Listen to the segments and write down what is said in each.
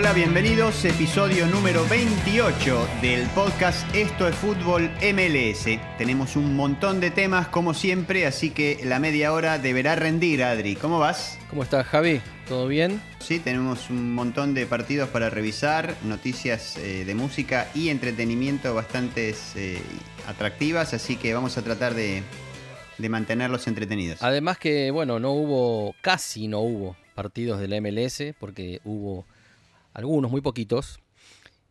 Hola, bienvenidos. Episodio número 28 del podcast Esto es Fútbol MLS. Tenemos un montón de temas, como siempre, así que la media hora deberá rendir, Adri. ¿Cómo vas? ¿Cómo estás, Javi? ¿Todo bien? Sí, tenemos un montón de partidos para revisar, noticias eh, de música y entretenimiento bastante eh, atractivas, así que vamos a tratar de, de mantenerlos entretenidos. Además que, bueno, no hubo, casi no hubo partidos de la MLS, porque hubo algunos, muy poquitos,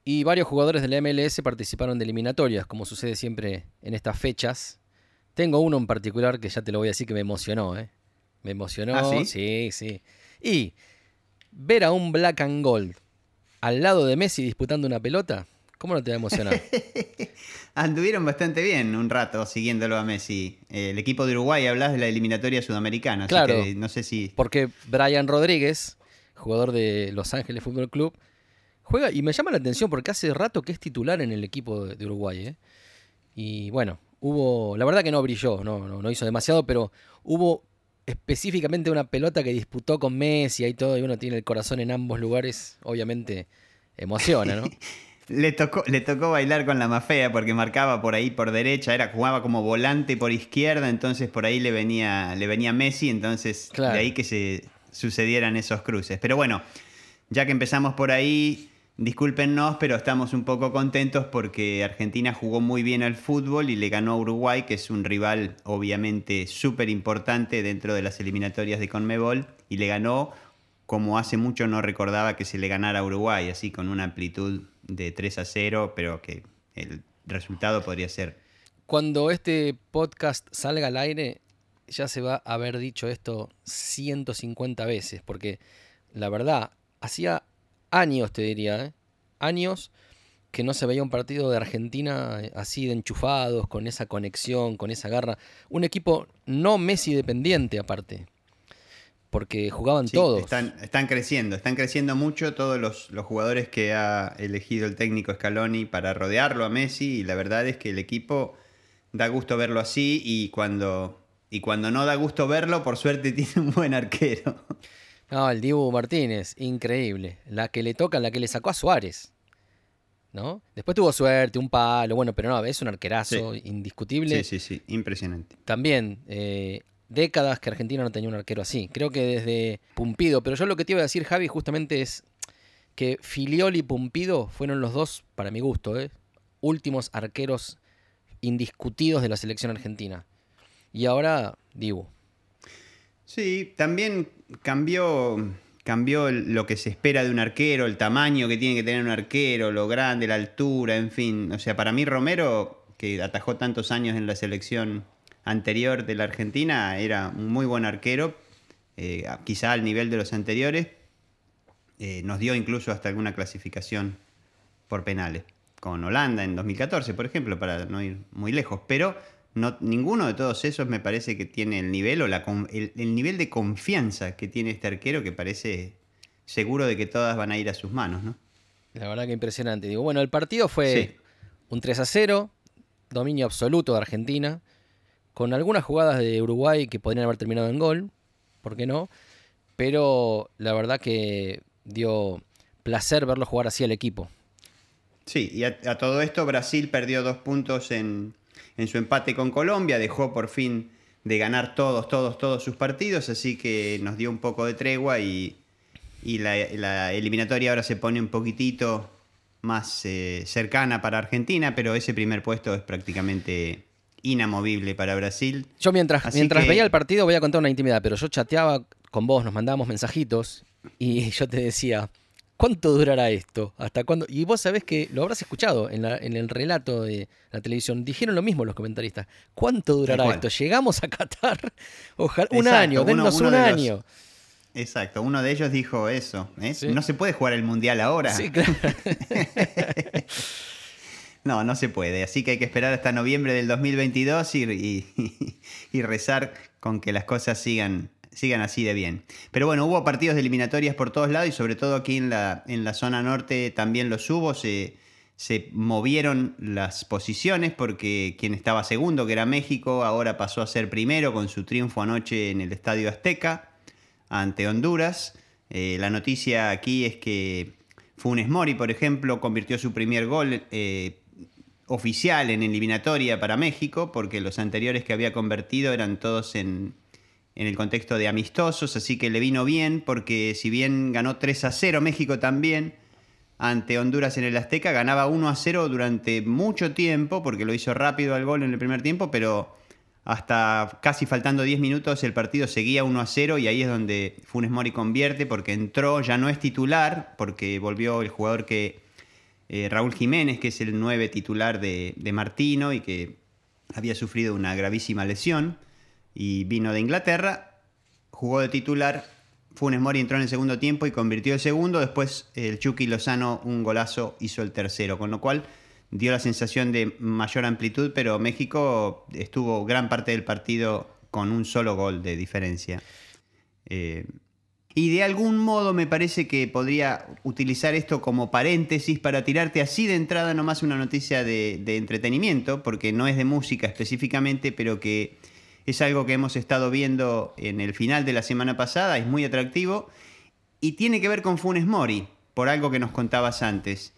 y varios jugadores de la MLS participaron de eliminatorias, como sucede siempre en estas fechas. Tengo uno en particular que ya te lo voy a decir que me emocionó, ¿eh? Me emocionó. ¿Ah, sí? Sí, sí. Y ver a un Black and Gold al lado de Messi disputando una pelota, ¿cómo no te va a emocionar? Anduvieron bastante bien un rato siguiéndolo a Messi. El equipo de Uruguay, hablas de la eliminatoria sudamericana, así Claro. que no sé si... Porque Brian Rodríguez, jugador de Los Ángeles Fútbol Club, juega y me llama la atención porque hace rato que es titular en el equipo de, de Uruguay. ¿eh? Y bueno, hubo, la verdad que no brilló, no, no, no hizo demasiado, pero hubo específicamente una pelota que disputó con Messi y todo, y uno tiene el corazón en ambos lugares, obviamente emociona, ¿no? Le tocó, le tocó bailar con la más fea porque marcaba por ahí por derecha, era, jugaba como volante por izquierda, entonces por ahí le venía, le venía Messi, entonces Claro. de ahí que se sucedieran esos cruces. Pero bueno, ya que empezamos por ahí, discúlpennos, pero estamos un poco contentos porque Argentina jugó muy bien al fútbol y le ganó a Uruguay, que es un rival obviamente súper importante dentro de las eliminatorias de Conmebol, y le ganó como hace mucho no recordaba que se le ganara a Uruguay, así con una amplitud de 3 a 0, pero que el resultado podría ser. Cuando este podcast salga al aire, ya se va a haber dicho esto 150 veces, porque la verdad, hacía años, te diría, ¿eh? años que no se veía un partido de Argentina eh, así de enchufados, con esa conexión, con esa garra. Un equipo no Messi dependiente aparte, porque jugaban Sí, todos. Están, están creciendo, están creciendo mucho todos los, los jugadores que ha elegido el técnico Scaloni para rodearlo a Messi y la verdad es que el equipo da gusto verlo así y cuando, y cuando no da gusto verlo, por suerte tiene un buen arquero. No, el Dibu Martínez, increíble. La que le toca, la que le sacó a Suárez. ¿No? Después tuvo suerte, un palo, bueno, pero no, es un arquerazo indiscutible. Sí, sí, sí, impresionante. También, eh, décadas que Argentina no tenía un arquero así. Creo que desde Pumpido, pero yo lo que te iba a decir, Javi, justamente es que Filiol y Pumpido fueron los dos, para mi gusto, ¿eh? últimos arqueros indiscutidos de la selección argentina. Y ahora, Dibu. Sí, también cambió, cambió lo que se espera de un arquero, el tamaño que tiene que tener un arquero, lo grande, la altura, en fin. O sea, para mí Romero, que atajó tantos años en la selección anterior de la Argentina, era un muy buen arquero, eh, quizá al nivel de los anteriores. Eh, nos dio incluso hasta alguna clasificación por penales, con Holanda en 2014, por ejemplo, para no ir muy lejos. Pero no, ninguno de todos esos me parece que tiene el nivel o la, el, el nivel de confianza que tiene este arquero que parece seguro de que todas van a ir a sus manos, ¿no? La verdad que impresionante. Digo, bueno, el partido fue Sí. un 3 a 0, dominio absoluto de Argentina, con algunas jugadas de Uruguay que podrían haber terminado en gol, ¿por qué no? Pero la verdad que dio placer verlo jugar así al equipo. Sí, y a, a todo esto Brasil perdió dos puntos en, en su empate con Colombia, dejó por fin de ganar todos, todos, todos sus partidos, así que nos dio un poco de tregua y, y la, la eliminatoria ahora se pone un poquitito más eh, cercana para Argentina, pero ese primer puesto es prácticamente inamovible para Brasil. Yo mientras, Así mientras que- veía el partido voy a contar una intimidad, pero yo chateaba con vos, nos mandábamos mensajitos y yo te decía, ¿cuánto durará esto? ¿Hasta cuándo? Y vos sabés que lo habrás escuchado en, la- en el relato de la televisión. Dijeron lo mismo los comentaristas. ¿Cuánto durará esto? Llegamos a Qatar. Ojalá, un año, dennos uno un los- año. Exacto, uno de ellos dijo eso. ¿eh? Sí. No se puede jugar el Mundial ahora. Sí, claro. No, no se puede. Así que hay que esperar hasta noviembre del 2022 y, y- y rezar con que las cosas sigan, sigan así de bien. Pero bueno, hubo partidos de eliminatorias por todos lados y sobre todo aquí en la, en la zona norte también los hubo. Se, se movieron las posiciones porque quien estaba segundo, que era México, ahora pasó a ser primero con su triunfo anoche en el Estadio Azteca ante Honduras. Eh, la noticia aquí es que Funes Mori, por ejemplo, convirtió su primer gol eh, oficial en eliminatoria para México, porque los anteriores que había convertido eran todos en, en el contexto de amistosos, así que le vino bien, porque si bien ganó 3 a 0 México también, ante Honduras en el Azteca, ganaba 1 a 0 durante mucho tiempo, porque lo hizo rápido al gol en el primer tiempo, pero hasta casi faltando 10 minutos el partido seguía 1 a 0 y ahí es donde Funes Mori convierte porque entró, ya no es titular, porque volvió el jugador que eh, Raúl Jiménez, que es el 9 titular de, de Martino y que había sufrido una gravísima lesión y vino de Inglaterra, jugó de titular, Funes Mori entró en el segundo tiempo y convirtió el segundo, después el Chucky Lozano un golazo hizo el tercero, con lo cual dio la sensación de mayor amplitud, pero México estuvo gran parte del partido con un solo gol de diferencia. Eh, y de algún modo me parece que podría utilizar esto como paréntesis para tirarte así de entrada nomás una noticia de, de entretenimiento, porque no es de música específicamente, pero que es algo que hemos estado viendo en el final de la semana pasada, es muy atractivo, y tiene que ver con Funes Mori, por algo que nos contabas antes.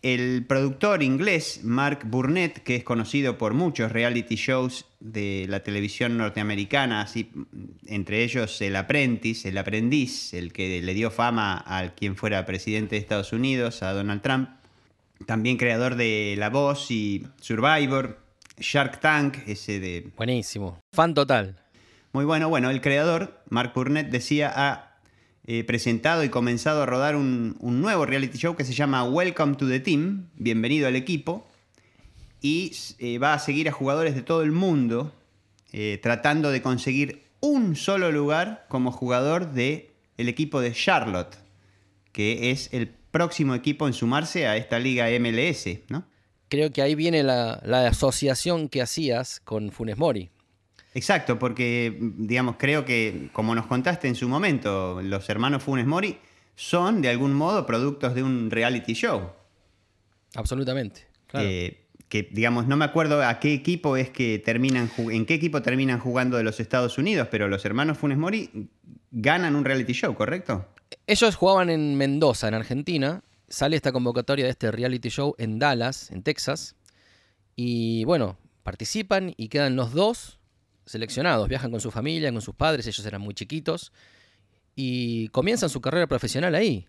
El productor inglés Mark Burnett, que es conocido por muchos reality shows de la televisión norteamericana, así, entre ellos El Apprentice, El Aprendiz, el que le dio fama al quien fuera presidente de Estados Unidos, a Donald Trump, también creador de La Voz y Survivor, Shark Tank, ese de... Buenísimo, fan total. Muy bueno, bueno, el creador, Mark Burnett, decía, a eh, presentado y comenzado a rodar un, nuevo reality show que se llama Welcome to the Team, bienvenido al equipo, y eh, va a seguir a jugadores de todo el mundo eh, tratando de conseguir un solo lugar como jugador del el equipo de Charlotte, que es el próximo equipo en sumarse a esta liga MLS, ¿no? Creo que ahí viene la, la asociación que hacías con Funes Mori. Exacto, porque, digamos, creo que, como nos contaste en su momento, los hermanos Funes Mori son, de algún modo, productos de un reality show. Absolutamente. Eh, que, digamos, no me acuerdo a qué equipo es que terminan, en qué equipo terminan jugando de los Estados Unidos, pero los hermanos Funes Mori ganan un reality show, ¿correcto? Ellos jugaban en Mendoza, en Argentina. Sale esta convocatoria de este reality show en Dallas, en Texas. Y bueno, participan y quedan los dos seleccionados, viajan con su familia, con sus padres, ellos eran muy chiquitos, y comienzan su carrera profesional ahí,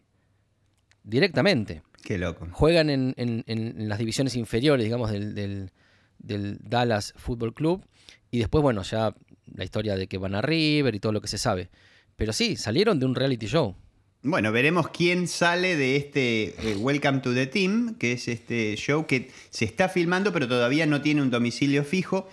directamente. Qué loco. Juegan en, las divisiones inferiores, digamos, del, Dallas Football Club, y después, bueno, ya la historia de que van a River y todo lo que se sabe. Pero sí, salieron de un reality show. Bueno, veremos quién sale de este eh, Welcome to the Team, que es este show que se está filmando, pero todavía no tiene un domicilio fijo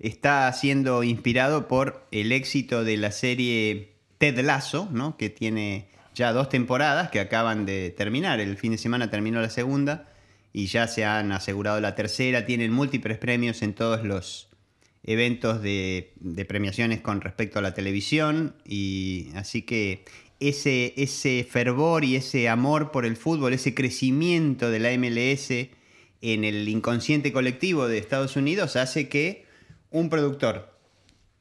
está siendo inspirado por el éxito de la serie Ted Lasso, ¿no? que tiene ya dos temporadas que acaban de terminar. El fin de semana terminó la segunda y ya se han asegurado la tercera. Tienen múltiples premios en todos los eventos de, premiaciones con respecto a la televisión. Y así que ese, ese fervor y ese amor por el fútbol, ese crecimiento de la MLS en el inconsciente colectivo de Estados Unidos hace que un productor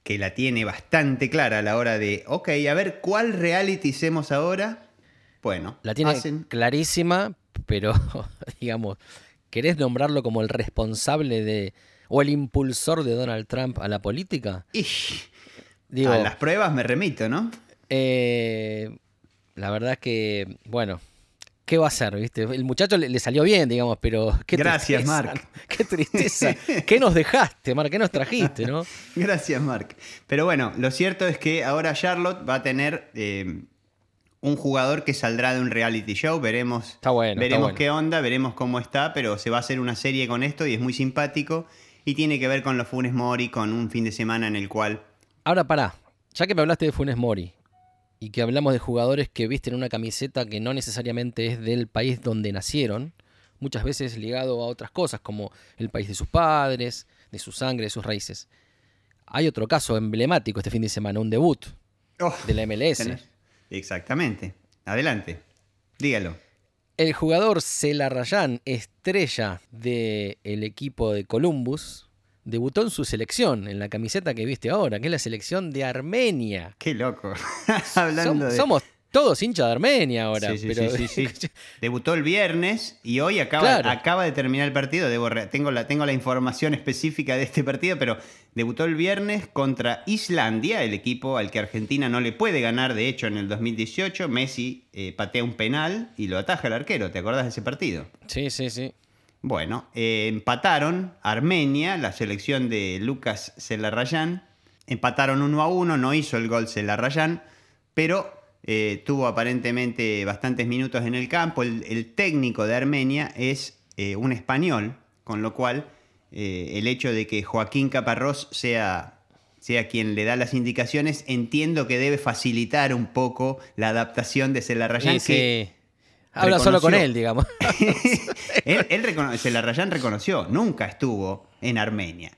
que la tiene bastante clara a la hora de, ok, a ver cuál reality hacemos ahora. Bueno, la tiene clarísima, pero digamos, ¿querés nombrarlo como el responsable de o el impulsor de Donald Trump a la política? Digo, a las pruebas me remito, ¿no? Eh, la verdad que, bueno, ¿qué va a hacer? ¿viste? El muchacho le, salió bien, digamos, pero qué Gracias, Mark. Qué tristeza. ¿Qué nos dejaste, Mark? ¿Qué nos trajiste, no? Gracias, Mark. Pero bueno, lo cierto es que ahora Charlotte va a tener eh, un jugador que saldrá de un reality show. Veremos, está bueno, veremos qué onda, veremos cómo está, pero se va a hacer una serie con esto y es muy simpático. Y tiene que ver con los Funes Mori, con un fin de semana en el cual. Ahora pará, ya que me hablaste de Funes Mori, y que hablamos de jugadores que visten una camiseta que no necesariamente es del país donde nacieron, muchas veces ligado a otras cosas, como el país de sus padres, de su sangre, de sus raíces. Hay otro caso emblemático este fin de semana, un debut oh, de la MLS. Exactamente. Adelante. Dígalo. El jugador Celarrayán, estrella del equipo de Columbus, debutó en su selección, en la camiseta que viste ahora, que es la selección de Armenia. Qué loco. Hablando somos, todos hinchas de Armenia ahora. Sí, sí, pero... sí, sí, sí. Debutó el viernes y hoy acaba, Claro. acaba de terminar el partido. Debo re- tengo, la, tengo la información específica de este partido, pero debutó el viernes contra Islandia, el equipo al que Argentina no le puede ganar. De hecho, en el 2018, Messi eh, patea un penal y lo ataja el arquero. ¿Te acordás de ese partido? sí, sí, sí. Bueno, eh, empataron Armenia, la selección de Lucas Celarrayán. Empataron 1 a 1, no hizo el gol Celarrayán, pero eh, tuvo aparentemente bastantes minutos en el campo. El, el técnico de Armenia es eh, un español, con lo cual el hecho de que Joaquín Caparrós sea, sea quien le da las indicaciones, entiendo que debe facilitar un poco la adaptación de Celarrayán. Sí, que- Habla solo con él, digamos. él, él recono- Celarrayán reconoció, nunca estuvo en Armenia.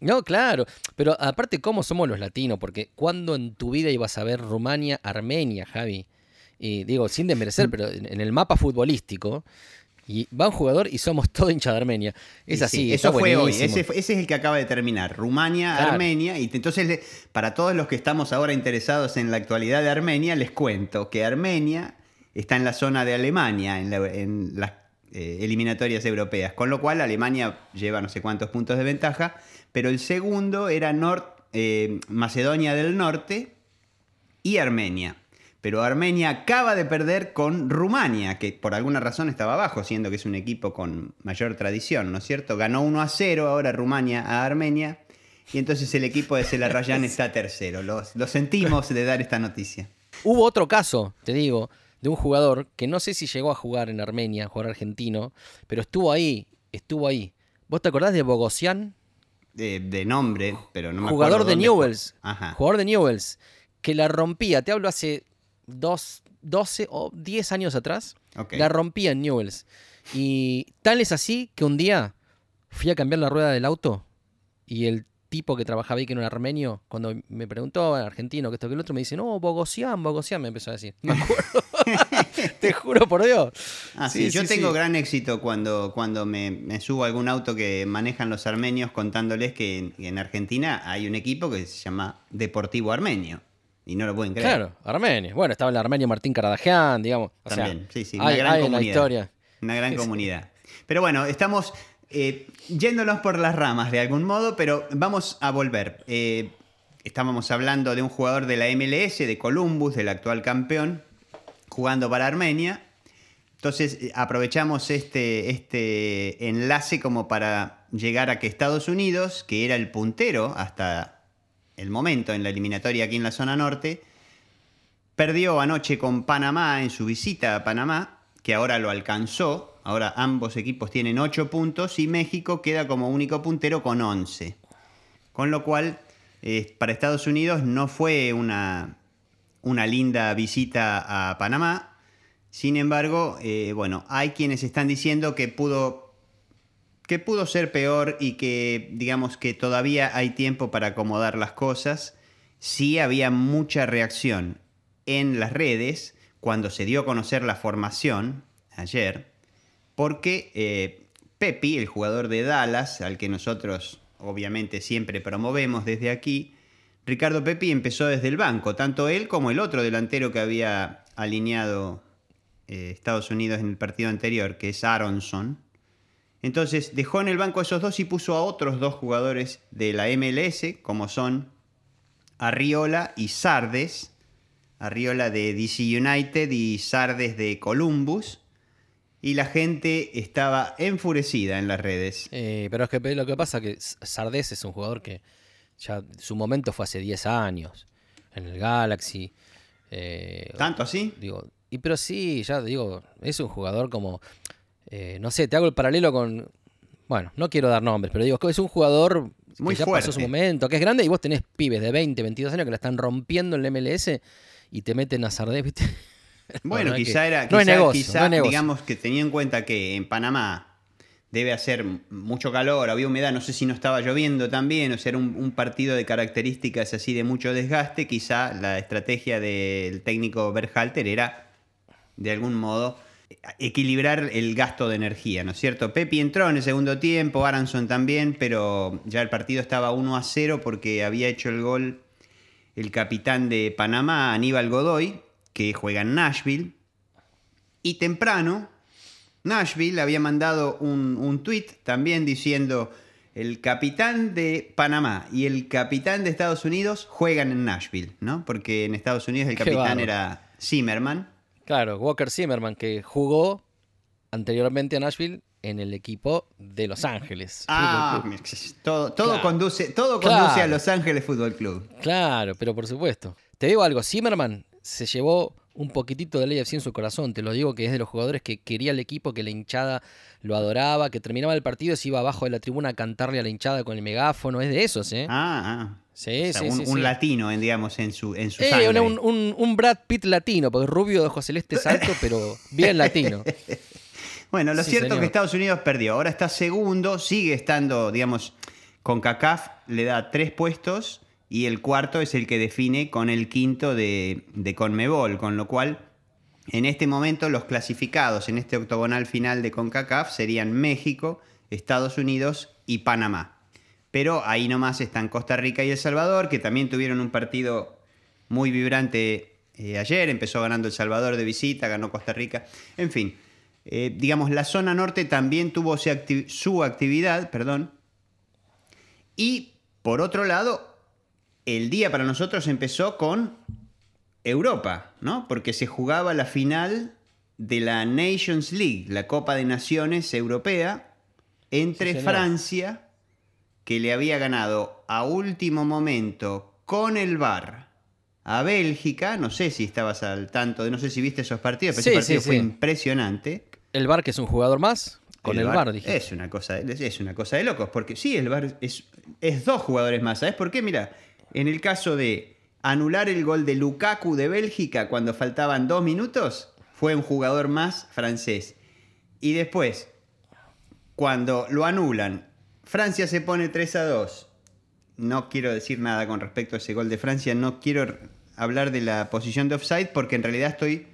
No, claro. Pero aparte, ¿cómo somos los latinos? Porque ¿cuándo en tu vida ibas a ver Rumania, Armenia, Javi? Y digo, sin desmerecer, pero en, el mapa futbolístico, y va un jugador y somos todos hinchas de Armenia. Es así. sí, está eso fue hoy, ese, ese es el que acaba de terminar. Rumania, Claro. Armenia. Y entonces, para todos los que estamos ahora interesados en la actualidad de Armenia, les cuento que Armenia está en la zona de Alemania, en, la- en las eh, eliminatorias europeas. Con lo cual, Alemania lleva no sé cuántos puntos de ventaja, pero el segundo era Nor- eh, Macedonia del Norte y Armenia. Pero Armenia acaba de perder con Rumania, que por alguna razón estaba abajo, siendo que es un equipo con mayor tradición, ¿no es cierto? Ganó 1 a 0 ahora Rumania a Armenia, y entonces el equipo de Celarrayán está tercero. Lo, lo sentimos de dar esta noticia. Hubo otro caso, te digo, de un jugador que no sé si llegó a jugar en Armenia, jugador argentino, pero estuvo ahí, estuvo ahí. ¿Vos te acordás de Bogosian? De, de nombre, pero no me jugador acuerdo de Newells. Ajá. Jugador de Newells. Que la rompía, te hablo hace dos, 12 o 10 años atrás. La rompía en Newells. Y tal es así que un día fui a cambiar la rueda del auto y el tipo que trabajaba ahí, que era un armenio, cuando me preguntó, argentino, que esto que el otro, me dice, no, Bogosian, Bogosian, me empezó a decir. Me acuerdo. Te juro por Dios. Ah, sí, Sí, yo sí, tengo sí. gran éxito cuando, cuando me, me subo a algún auto que manejan los armenios contándoles que en, en Argentina hay un equipo que se llama Deportivo Armenio. Y no lo pueden creer. Claro, Armenia. Bueno, estaba el armenio Martín Caradagian, digamos. O sea, También, sí, sí, una hay, gran hay comunidad. historia. Una gran comunidad. Pero bueno, estamos eh, yéndonos por las ramas de algún modo, pero vamos a volver. Eh, estábamos hablando de un jugador de la MLS, de Columbus, del actual campeón, jugando para Armenia. Entonces eh, aprovechamos este, este enlace como para llegar a que Estados Unidos, que era el puntero hasta el momento en la eliminatoria aquí en la zona norte, perdió anoche con Panamá en su visita a Panamá, que ahora lo alcanzó. Ahora ambos equipos tienen 8 puntos y México queda como único puntero con 11. Con lo cual, eh, para Estados Unidos no fue una, una linda visita a Panamá. Sin embargo, eh, bueno, hay quienes están diciendo que pudo, que pudo ser peor y que digamos que todavía hay tiempo para acomodar las cosas. Sí había mucha reacción en las redes cuando se dio a conocer la formación ayer, porque eh, Pepi, el jugador de Dallas, al que nosotros obviamente siempre promovemos desde aquí, Ricardo Pepi empezó desde el banco, tanto él como el otro delantero que había alineado eh, Estados Unidos en el partido anterior, que es Aronson. Entonces dejó en el banco a esos dos y puso a otros dos jugadores de la MLS, como son Arriola y Sardes. Arriola de DC United y Sardes de Columbus. Y la gente estaba enfurecida en las redes. Eh, pero es que lo que pasa es que Sardés es un jugador que ya su momento fue hace 10 años. En el Galaxy. eh, ¿Tanto así? Digo, y pero sí, ya digo, es un jugador como, eh, no sé, te hago el paralelo con, bueno, no quiero dar nombres, pero digo, es un jugador Muy que ya pasó su fuerte. momento, que es grande y vos tenés pibes de 20, 22 años que la están rompiendo en la MLS y te meten a Sardés, ¿viste? Bueno, quizá era. no quizá, es negocio, quizá, no digamos que tenía en cuenta que en Panamá debe hacer mucho calor, había humedad, no sé si no estaba lloviendo también, o sea, era un, un partido de características así de mucho desgaste. Quizá la estrategia del técnico Berhalter era, de algún modo, equilibrar el gasto de energía, ¿no es cierto? Pepi entró en el segundo tiempo, Aronson también, pero ya el partido estaba 1 a 0 porque había hecho el gol el capitán de Panamá, Aníbal Godoy, que juega en Nashville. Y temprano, Nashville había mandado un, un tweet también diciendo, el capitán de Panamá y el capitán de Estados Unidos juegan en Nashville, ¿no? Porque en Estados Unidos el capitán era Zimmerman. Claro, Walker Zimmerman, que jugó anteriormente a Nashville en el equipo de Los Ángeles. Ah, todo, todo Claro. conduce, todo Claro. conduce a Los Ángeles Fútbol Club. Claro, pero por supuesto. Te digo algo, Zimmerman se llevó un poquitito del AFC en su corazón. Te lo digo que es de los jugadores que quería el equipo, que la hinchada lo adoraba, que terminaba el partido y se iba abajo de la tribuna a cantarle a la hinchada con el megáfono. Es de esos, ¿eh? Ah, ah. sí, O sea, sí, un, sí, un sí. latino, en, digamos, en su, en su Eh, sangre. un, un- un Brad Pitt latino, porque rubio de ojos celestes alto, pero bien latino. Bueno, lo cierto es que Estados Unidos perdió. Ahora está segundo, sigue estando, digamos, con CACAF le da tres puestos y el cuarto es el que define con el quinto de, de Conmebol, con lo cual en este momento los clasificados en este octogonal final de CONCACAF serían México, Estados Unidos y Panamá. Pero ahí nomás están Costa Rica y El Salvador, que también tuvieron un partido muy vibrante eh, ayer. Empezó ganando El Salvador de visita, ganó Costa Rica. En fin, eh, digamos, la zona norte también tuvo su acti- su actividad, perdón. Y por otro lado, el día para nosotros empezó con Europa, ¿no? Porque se jugaba la final de la Nations League, la Copa de Naciones Europea, entre Sí. Francia, que le había ganado a último momento con el VAR a Bélgica, no sé si estabas al tanto, de- no sé si viste esos partidos, pero Sí, ese partido sí, fue impresionante. El Bar, que es un jugador más, con el, VAR Bar, dije. Es una cosa, es una cosa de locos, porque sí, el VAR es, es dos jugadores más. ¿Sabes por qué? Mira, en el caso de anular el gol de Lukaku de Bélgica cuando faltaban dos minutos, fue un jugador más francés. Y después, cuando lo anulan, Francia se pone 3 a 2. No quiero decir nada con respecto a ese gol de Francia, no quiero hablar de la posición de offside porque en realidad estoy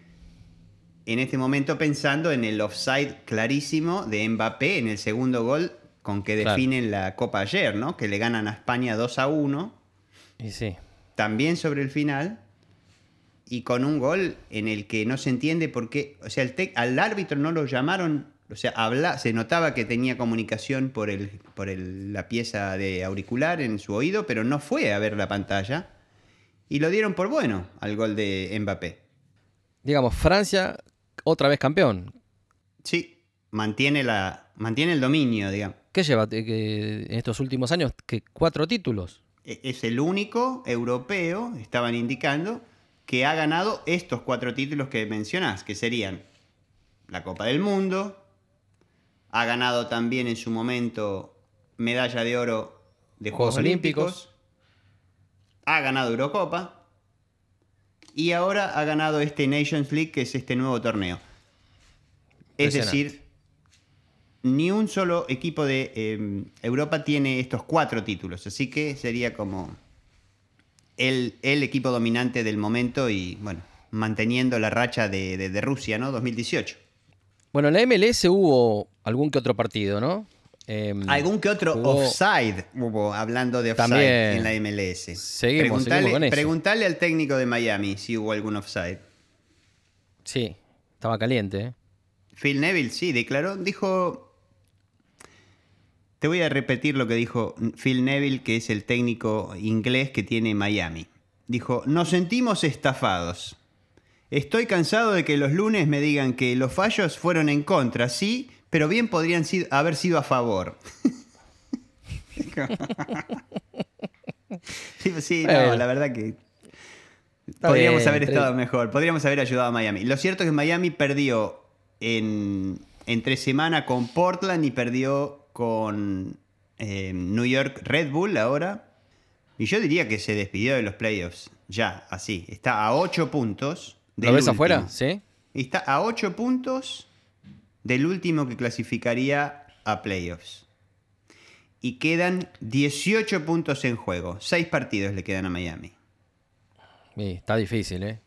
en este momento pensando en el offside clarísimo de Mbappé en el segundo gol con que Claro. definen la Copa ayer, ¿no? Que le ganan a España 2 a 1, Y sí. también sobre el final, y con un gol en el que no se entiende por qué, o sea, el tec- al árbitro no lo llamaron, o sea, habla, se notaba que tenía comunicación por, el, por el- la pieza de auricular en su oído, pero no fue a ver la pantalla, y lo dieron por bueno al gol de Mbappé. Digamos, Francia, otra vez campeón. Sí, mantiene, la, mantiene el dominio, digamos. ¿Qué lleva eh, que en estos últimos años? que ¿Cuatro títulos? E- Es el único europeo, estaban indicando, que ha ganado estos cuatro títulos que mencionás, que serían la Copa del Mundo, ha ganado también en su momento medalla de oro de Juegos, Juegos Olímpicos, Olímpicos. ha ganado Eurocopa y ahora ha ganado este Nations League, que es este nuevo torneo. Es decir, ni un solo equipo de eh, Europa tiene estos cuatro títulos, así que sería como el, el equipo dominante del momento y, bueno, manteniendo la racha de, de- de Rusia, ¿no? 2018. Bueno, en la MLS hubo algún que otro partido, ¿no? Em, Algún que otro offside hubo, hablando de offside También. en la MLS. Seguimos, preguntale, seguimos con eso. preguntale al técnico de Miami si hubo algún offside. Sí, estaba caliente, ¿eh? Phil Neville, sí, declaró, dijo... Te voy a repetir lo que dijo Phil Neville, que es el técnico inglés que tiene Miami. Dijo, nos sentimos estafados. Estoy cansado de que los lunes me digan que los fallos fueron en contra, sí, pero bien podrían si- haber sido a favor. sí, sí, no, la verdad que Podríamos bien, haber estado mejor, podríamos haber ayudado a Miami. Lo cierto es que Miami perdió en, entre semana con Portland y perdió con eh, New York Red Bull ahora. Y yo diría que se despidió de los playoffs. Ya, así. Está a 8 puntos. ¿Lo del ves último. afuera? Sí. Está a 8 puntos del último que clasificaría a playoffs. Y quedan 18 puntos en juego. 6 partidos le quedan a Miami. Sí, está difícil, ¿eh?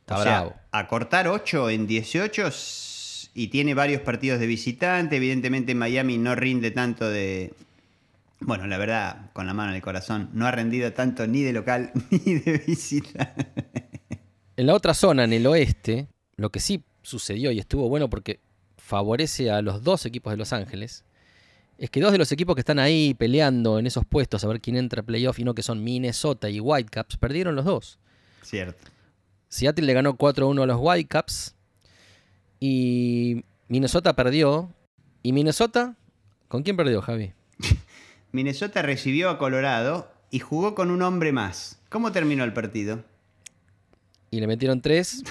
Está O sea, bravo. acortar 8 en 18 s- y tiene varios partidos de visitante. Evidentemente Miami no rinde tanto de... Bueno, la verdad, con la mano en el corazón, no ha rendido tanto ni de local ni de visita. En la otra zona, en el oeste, lo que sí sucedió y estuvo bueno porque favorece a los dos equipos de Los Ángeles, es que dos de los equipos que están ahí peleando en esos puestos a ver quién entra a playoff y no que son Minnesota y Whitecaps, perdieron los dos. Cierto. Seattle le ganó 4-1 a los Whitecaps y Minnesota perdió. ¿Y Minnesota? ¿Con quién perdió, Javi? Minnesota recibió a Colorado y jugó con un hombre más. ¿Cómo terminó el partido? Y le metieron tres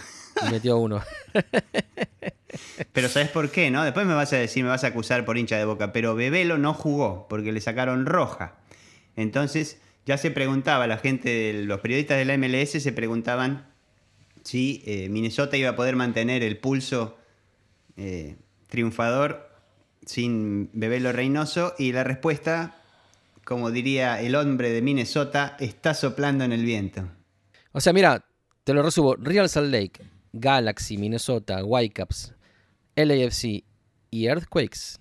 y metió uno. Pero ¿sabes por qué, no? Después me vas a decir, me vas a acusar por hincha de boca, pero Bebelo no jugó porque le sacaron roja. Entonces ya se preguntaba, la gente, los periodistas de la MLS se preguntaban si eh, Minnesota iba a poder mantener el pulso eh, triunfador sin Bebelo Reynoso y la respuesta, como diría el hombre de Minnesota, está soplando en el viento. O sea, mira, te lo resumo. Real Salt Lake, Galaxy, Minnesota, Whitecaps, LAFC y Earthquakes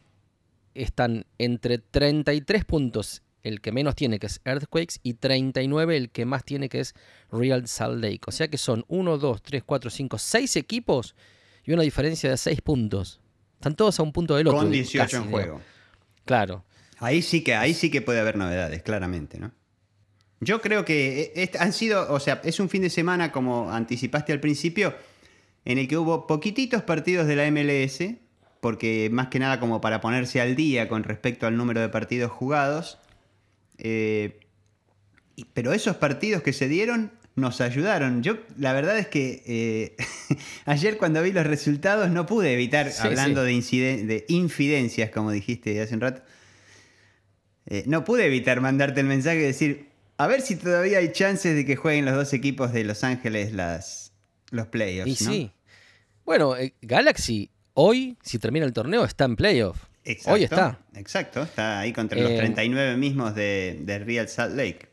están entre 33 puntos el que menos tiene, que es Earthquakes, y 39 el que más tiene, que es Real Salt Lake. O sea que son 1, 2, 3, 4, 5, 6 equipos y una diferencia de 6 puntos. Están todos a un punto del otro. Con 18 en juego. Claro. Ahí sí, que, ahí sí que puede haber novedades, claramente, ¿no? Yo creo que eh, han sido, o sea, es un fin de semana, como anticipaste al principio, en el que hubo poquititos partidos de la MLS, porque más que nada como para ponerse al día con respecto al número de partidos jugados. Eh, pero esos partidos que se dieron nos ayudaron. Yo, la verdad es que eh, ayer cuando vi los resultados no pude evitar, hablando De, de, infidencias, como dijiste hace un rato, eh, no pude evitar mandarte el mensaje y decir, a ver si todavía hay chances de que jueguen los dos equipos de Los Ángeles las, los playoffs. Y sí. Bueno, Galaxy hoy, si termina el torneo, está en playoff. Hoy está. Exacto, está ahí contra los 39 eh, mismos de, Real Salt Lake.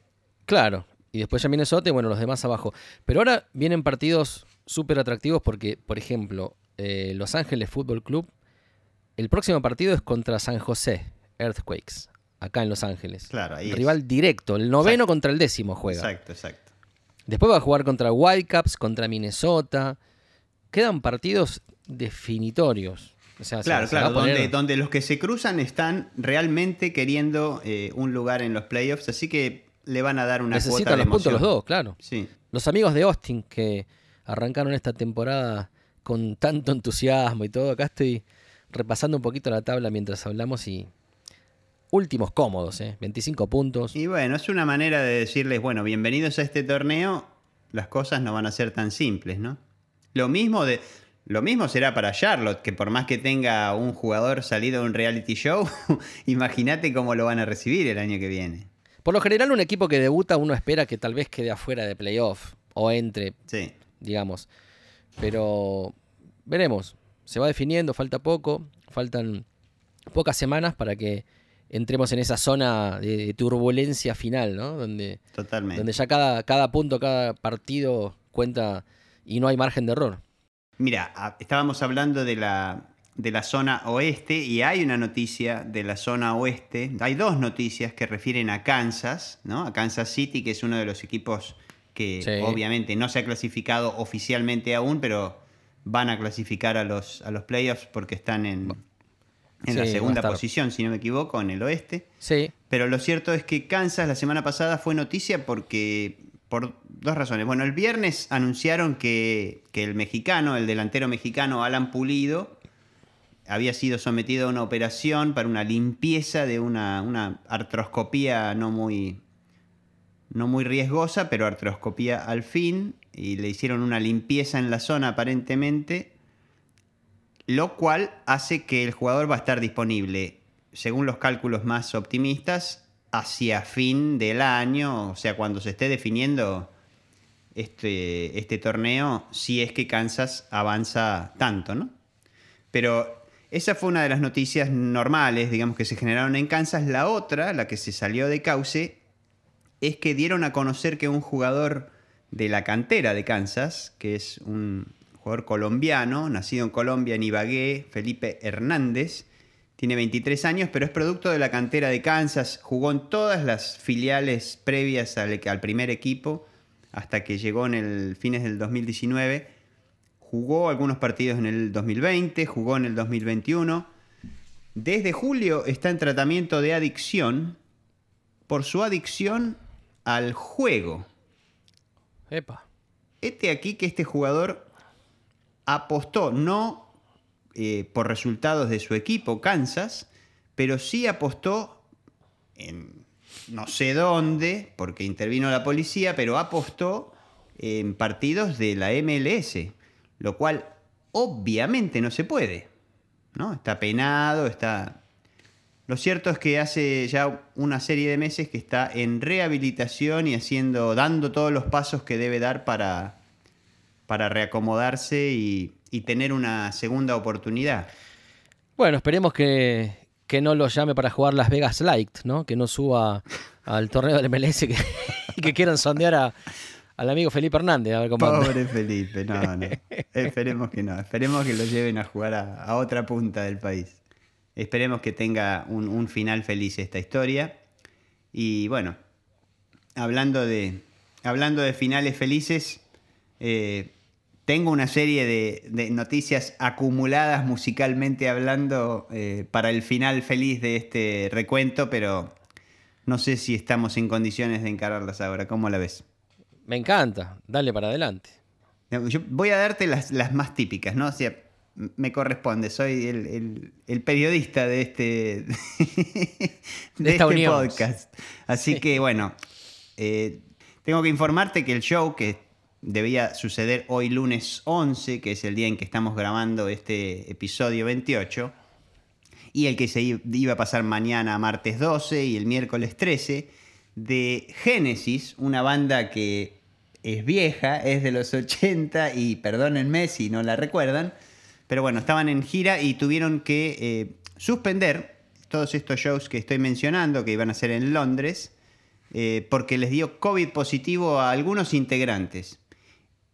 Claro, y después ya Minnesota y bueno, los demás abajo. Pero ahora vienen partidos súper atractivos porque, por ejemplo, eh, Los Ángeles Fútbol Club, el próximo partido es contra San José, Earthquakes, acá en Los Ángeles. Claro, ahí Rival directo, el noveno contra el décimo juega. Exacto, exacto. Después va a jugar contra Whitecaps, contra Minnesota. Quedan partidos definitorios claro, claro, donde, los que se cruzan están realmente queriendo eh, un lugar en los playoffs, así que le van a dar una Necesitan los puntos los dos, claro. Sí. Los amigos de Austin que arrancaron esta temporada con tanto entusiasmo y todo, acá estoy repasando un poquito la tabla mientras hablamos y últimos cómodos, ¿eh? 25 puntos. Y bueno, es una manera de decirles, bueno, bienvenidos a este torneo, las cosas no van a ser tan simples, ¿no? Lo mismo de, lo mismo será para Charlotte, que por más que tenga un jugador salido de un reality show, imagínate cómo lo van a recibir el año que viene. Por lo general, un equipo que debuta, uno espera que tal vez quede afuera de playoff o entre, sí. digamos. Pero veremos. Se va definiendo, falta poco, faltan pocas semanas para que entremos en esa zona de, turbulencia final, ¿no? Donde, Totalmente. donde ya cada, cada punto, cada partido cuenta y no hay margen de error. Mira, estábamos hablando de la, de la zona oeste y hay una noticia de la zona oeste. Hay dos noticias que refieren a Kansas, ¿no? A Kansas City, que es uno de los equipos que obviamente no se ha clasificado oficialmente aún, pero van a clasificar a los, a los playoffs porque están en, en la segunda posición, si no me equivoco, en el oeste. Sí. Pero lo cierto es que Kansas la semana pasada fue noticia porque por dos razones. Bueno, el viernes anunciaron que, el mexicano, el delantero mexicano Alan Pulido, había sido sometido a una operación para una limpieza de una, una artroscopía no muy, no muy riesgosa, pero artroscopía al fin, y le hicieron una limpieza en la zona aparentemente, lo cual hace que el jugador va a estar disponible, según los cálculos más optimistas, hacia fin del año, o sea, cuando se esté definiendo este, este torneo, si es que Kansas avanza tanto, ¿no? Pero esa fue una de las noticias normales, digamos, que se generaron en Kansas. La otra, la que se salió de cauce, es que dieron a conocer que un jugador de la cantera de Kansas, que es un jugador colombiano, nacido en Colombia, en Ibagué, Felipe Hernández, tiene 23 años, pero es producto de la cantera de Kansas. Jugó en todas las filiales previas al, primer equipo. hasta que llegó en el fines del 2019. Jugó algunos partidos en el 2020, jugó en el 2021. Desde julio está en tratamiento de adicción por su adicción al juego. Epa. Este aquí que este jugador apostó no eh, por resultados de su equipo, Kansas, pero sí apostó en no sé dónde, porque intervino la policía, pero apostó en partidos de la MLS, lo cual obviamente no se puede. ¿no? Está penado, está... Lo cierto es que hace ya una serie de meses que está en rehabilitación y haciendo, dando todos los pasos que debe dar para, para reacomodarse y, y tener una segunda oportunidad. Bueno, esperemos que, que no lo llame para jugar Las Vegas Light, ¿no? Que no suba al torneo del MLS que, que quieran sondear a, al amigo Felipe Hernández. A ver cómo anda. Pobre Felipe, no, no. Esperemos que no. Esperemos que lo lleven a jugar a, a otra punta del país. Esperemos que tenga un, un, final feliz esta historia. Y bueno, hablando de, hablando de finales felices, eh, tengo una serie de, de, noticias acumuladas musicalmente hablando eh, para el final feliz de este recuento, pero no sé si estamos en condiciones de encararlas ahora. ¿Cómo la ves? Me encanta, dale para adelante. Yo voy a darte las, las más típicas, ¿no? O sea, me corresponde, soy el, el, el periodista de este, de, este unión. podcast. Así sí. que bueno, eh, tengo que informarte que el show que debía suceder hoy lunes 11, que es el día en que estamos grabando este episodio 28, y el que se iba a pasar mañana martes 12 y el miércoles 13, de Genesis, una banda que es vieja, es de los 80 y perdónenme si no la recuerdan, pero bueno, estaban en gira y tuvieron que eh, suspender todos estos shows que estoy mencionando, que iban a ser en Londres, eh, porque les dio COVID positivo a algunos integrantes.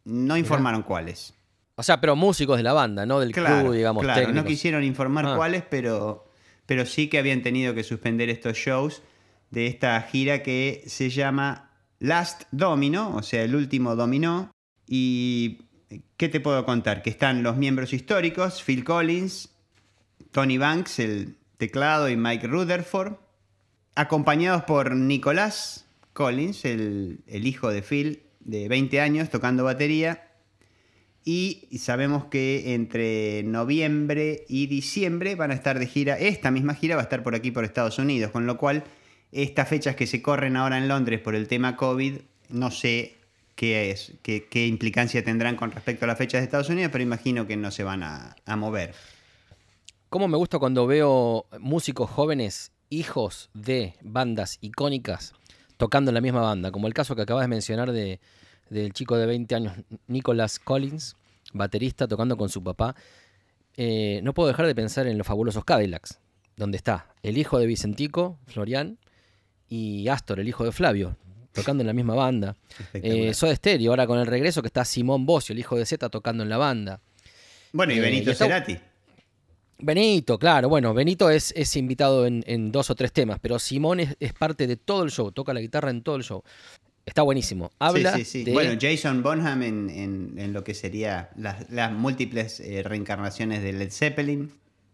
No informaron Mirá. cuáles. O sea, pero músicos de la banda, no del claro, club, digamos. Claro, técnicos. no quisieron informar ah. cuáles, pero, pero sí que habían tenido que suspender estos shows de esta gira que se llama Last Domino, o sea, el último dominó. Y ¿qué te puedo contar? Que están los miembros históricos, Phil Collins, Tony Banks, el teclado, y Mike Rutherford, acompañados por Nicolás Collins, el, el hijo de Phil, de 20 años, tocando batería. Y sabemos que entre noviembre y diciembre van a estar de gira. Esta misma gira va a estar por aquí, por Estados Unidos, con lo cual estas fechas que se corren ahora en Londres por el tema COVID, no sé qué, es, qué, implicancia tendrán con respecto a las fechas de Estados Unidos, pero imagino que no se van a, a mover. ¿Cómo me gusta cuando veo músicos jóvenes, hijos de bandas icónicas, tocando en la misma banda? Como el caso que acabas de mencionar de, del chico de 20 años, Nicholas Collins, baterista, tocando con su papá. Eh, no puedo dejar de pensar en los fabulosos Cadillacs, donde está el hijo de Vicentico, Florian, y Astor, el hijo de Flavio, tocando en la misma banda. Eh, Soda Stereo, ahora con el regreso que está Simón Bossio, el hijo de Z, tocando en la banda. Bueno, y Benito eh, y Cerati. Benito, claro, bueno, Benito es, es invitado en, en, dos o tres temas, pero Simón es, es, parte de todo el show, toca la guitarra en todo el show. Está buenísimo. Habla sí, sí, sí. De... Bueno, Jason Bonham en, en, en, lo que sería las, las múltiples eh, reencarnaciones de Led Zeppelin.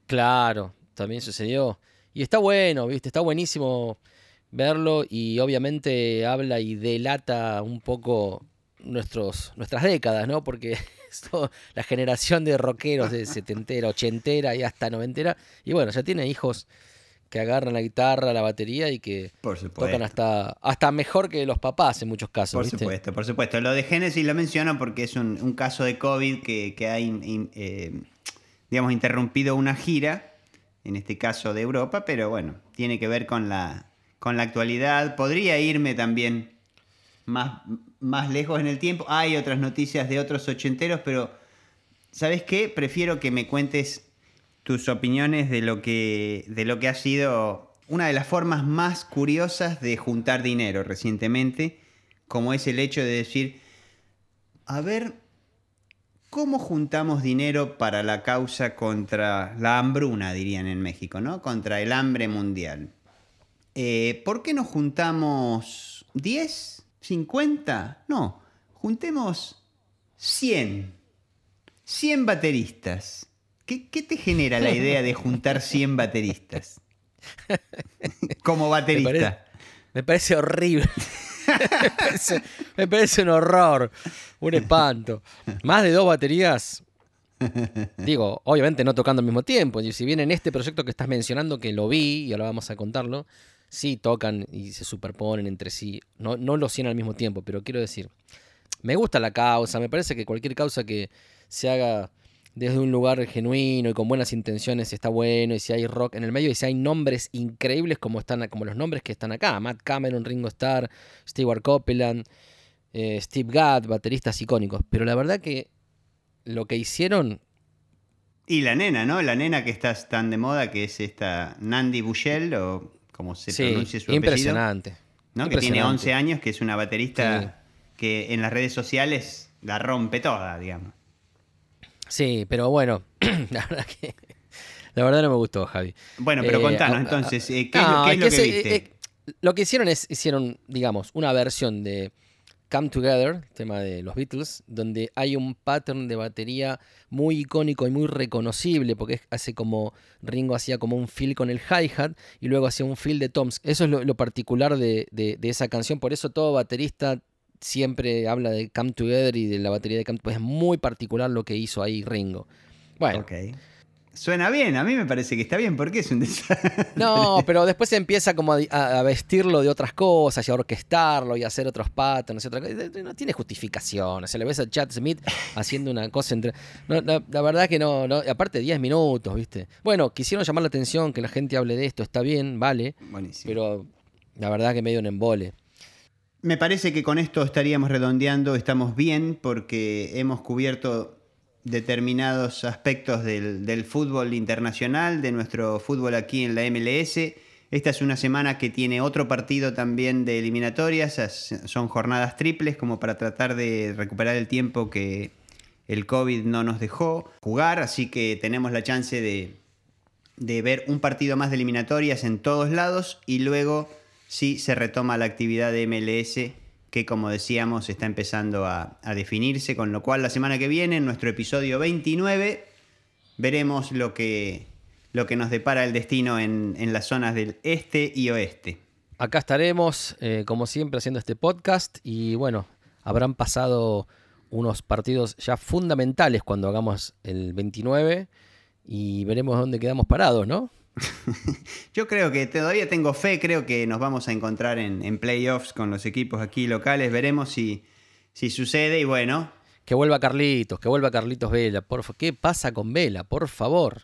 Claro, también sucedió. Y está bueno, ¿viste? Está buenísimo verlo y obviamente habla y delata un poco nuestros, nuestras décadas, ¿no? Porque la generación de rockeros de setentera, ochentera y hasta noventera. Y bueno, ya tiene hijos que agarran la guitarra, la batería y que tocan hasta, hasta mejor que los papás en muchos casos. Por ¿viste? supuesto, por supuesto. Lo de Genesis lo menciono porque es un, un caso de COVID que, que ha, in, in, eh, digamos, interrumpido una gira, en este caso de Europa, pero bueno, tiene que ver con la, con la actualidad. Podría irme también más, más lejos en el tiempo. Hay otras noticias de otros ochenteros, pero ¿sabes qué? Prefiero que me cuentes tus opiniones de lo que, de lo que ha sido una de las formas más curiosas de juntar dinero recientemente, como es el hecho de decir, a ver, ¿cómo juntamos dinero para la causa contra la hambruna, dirían en México, ¿no? Contra el hambre mundial. Eh, ¿Por qué no juntamos 10? ¿50? No, juntemos 100. 100 bateristas. ¿Qué, qué te genera la idea de juntar 100 bateristas? Como Me parece, baterista. me parece horrible. me, parece, me parece un horror, un espanto. Más de dos baterías. Digo, obviamente no tocando al mismo tiempo. Y si bien en este proyecto que estás mencionando, que lo vi y ahora vamos a contarlo, sí tocan y se superponen entre sí. No, no los 100 al mismo tiempo, pero quiero decir, me gusta la causa, me parece que cualquier causa que se haga desde un lugar genuino y con buenas intenciones está bueno, y si hay rock en el medio, y si hay nombres increíbles como, están, como los nombres que están acá, Matt Cameron, Ringo Starr, Stewart Copeland, eh, Steve Gadd, bateristas icónicos. Pero la verdad que lo que hicieron, Y la nena, ¿no? La nena que está tan de moda, que es esta Nandi Bushell, o como se sí, pronuncia su apellido. impresionante. ¿no? Que tiene Impresionante. 11 años, que es una baterista Sí. que en las redes sociales la rompe toda, digamos. Sí, pero bueno, la verdad que... La verdad no me gustó, Javi. Bueno, pero Eh, contanos entonces, eh, ¿qué es lo, qué es lo que se- viste? eh, lo que hicieron es, hicieron, digamos, una versión de Come Together, tema de los Beatles, donde hay un pattern de batería muy icónico y muy reconocible, porque hace como, Ringo hacía como un fill con el hi-hat y luego hacía un fill de toms. Eso es lo, particular de, esa canción, por eso todo baterista siempre habla de Come Together y de la batería de Come Together. Es muy particular lo que hizo ahí Ringo. Bueno. Suena bien, a mí me parece que está bien, porque es un desastre. No, pero después se empieza como a, vestirlo de otras cosas y a orquestarlo y a hacer otros patterns y otra cosa. No tiene justificación. Se le ves a Chad Smith haciendo una cosa entre. No, la, la verdad que no, no. Aparte, 10 minutos, ¿viste? Bueno, quisieron llamar la atención, que la gente hable de esto, está bien, vale. Buenísimo. Pero la verdad que medio un embole. Me parece que con esto estaríamos redondeando, estamos bien porque hemos cubierto determinados aspectos del, fútbol internacional, de nuestro fútbol aquí en la MLS. Esta es una semana que tiene otro partido también de eliminatorias, as- son jornadas triples como para tratar de recuperar el tiempo que el COVID no nos dejó jugar, así que tenemos la chance de, de ver un partido más de eliminatorias en todos lados y luego sí se retoma la actividad de MLS que como decíamos está empezando a, definirse, con lo cual la semana que viene, en nuestro episodio 29, veremos lo que, lo que nos depara el destino en, en las zonas del este y oeste. Acá estaremos, eh, como siempre, haciendo este podcast y bueno, habrán pasado unos partidos ya fundamentales cuando hagamos el 29 y veremos dónde quedamos parados, ¿no? Yo creo que todavía tengo fe, creo que nos vamos a encontrar en, en playoffs con los equipos aquí locales, veremos si, si sucede y bueno, Que vuelva Carlitos, que vuelva Carlitos Vela, por ¿Qué pasa con Vela? Por favor.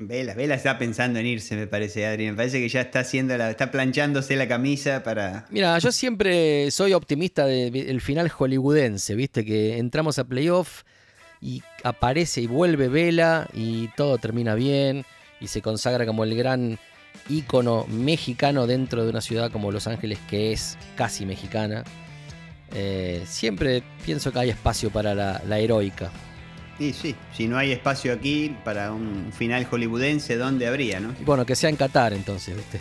Vela, Vela está pensando en irse, me parece, Adri. Me parece que ya está haciendo la, está planchándose la camisa para. Mira, yo siempre soy optimista del final hollywoodense, viste, que entramos a playoff y aparece y vuelve Vela y todo termina bien y se consagra como el gran ícono mexicano dentro de una ciudad como Los Ángeles que es casi mexicana. Eh, siempre pienso que hay espacio para la, la heroica. Y sí, si no hay espacio aquí para un final hollywoodense, ¿dónde habría, no? Bueno, que sea en Qatar entonces, viste.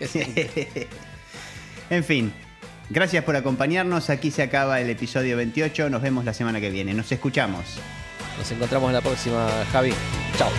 en fin, gracias por acompañarnos. Aquí se acaba el episodio 28. Nos vemos la semana que viene. Nos escuchamos. Nos encontramos en la próxima, Javi. Chao.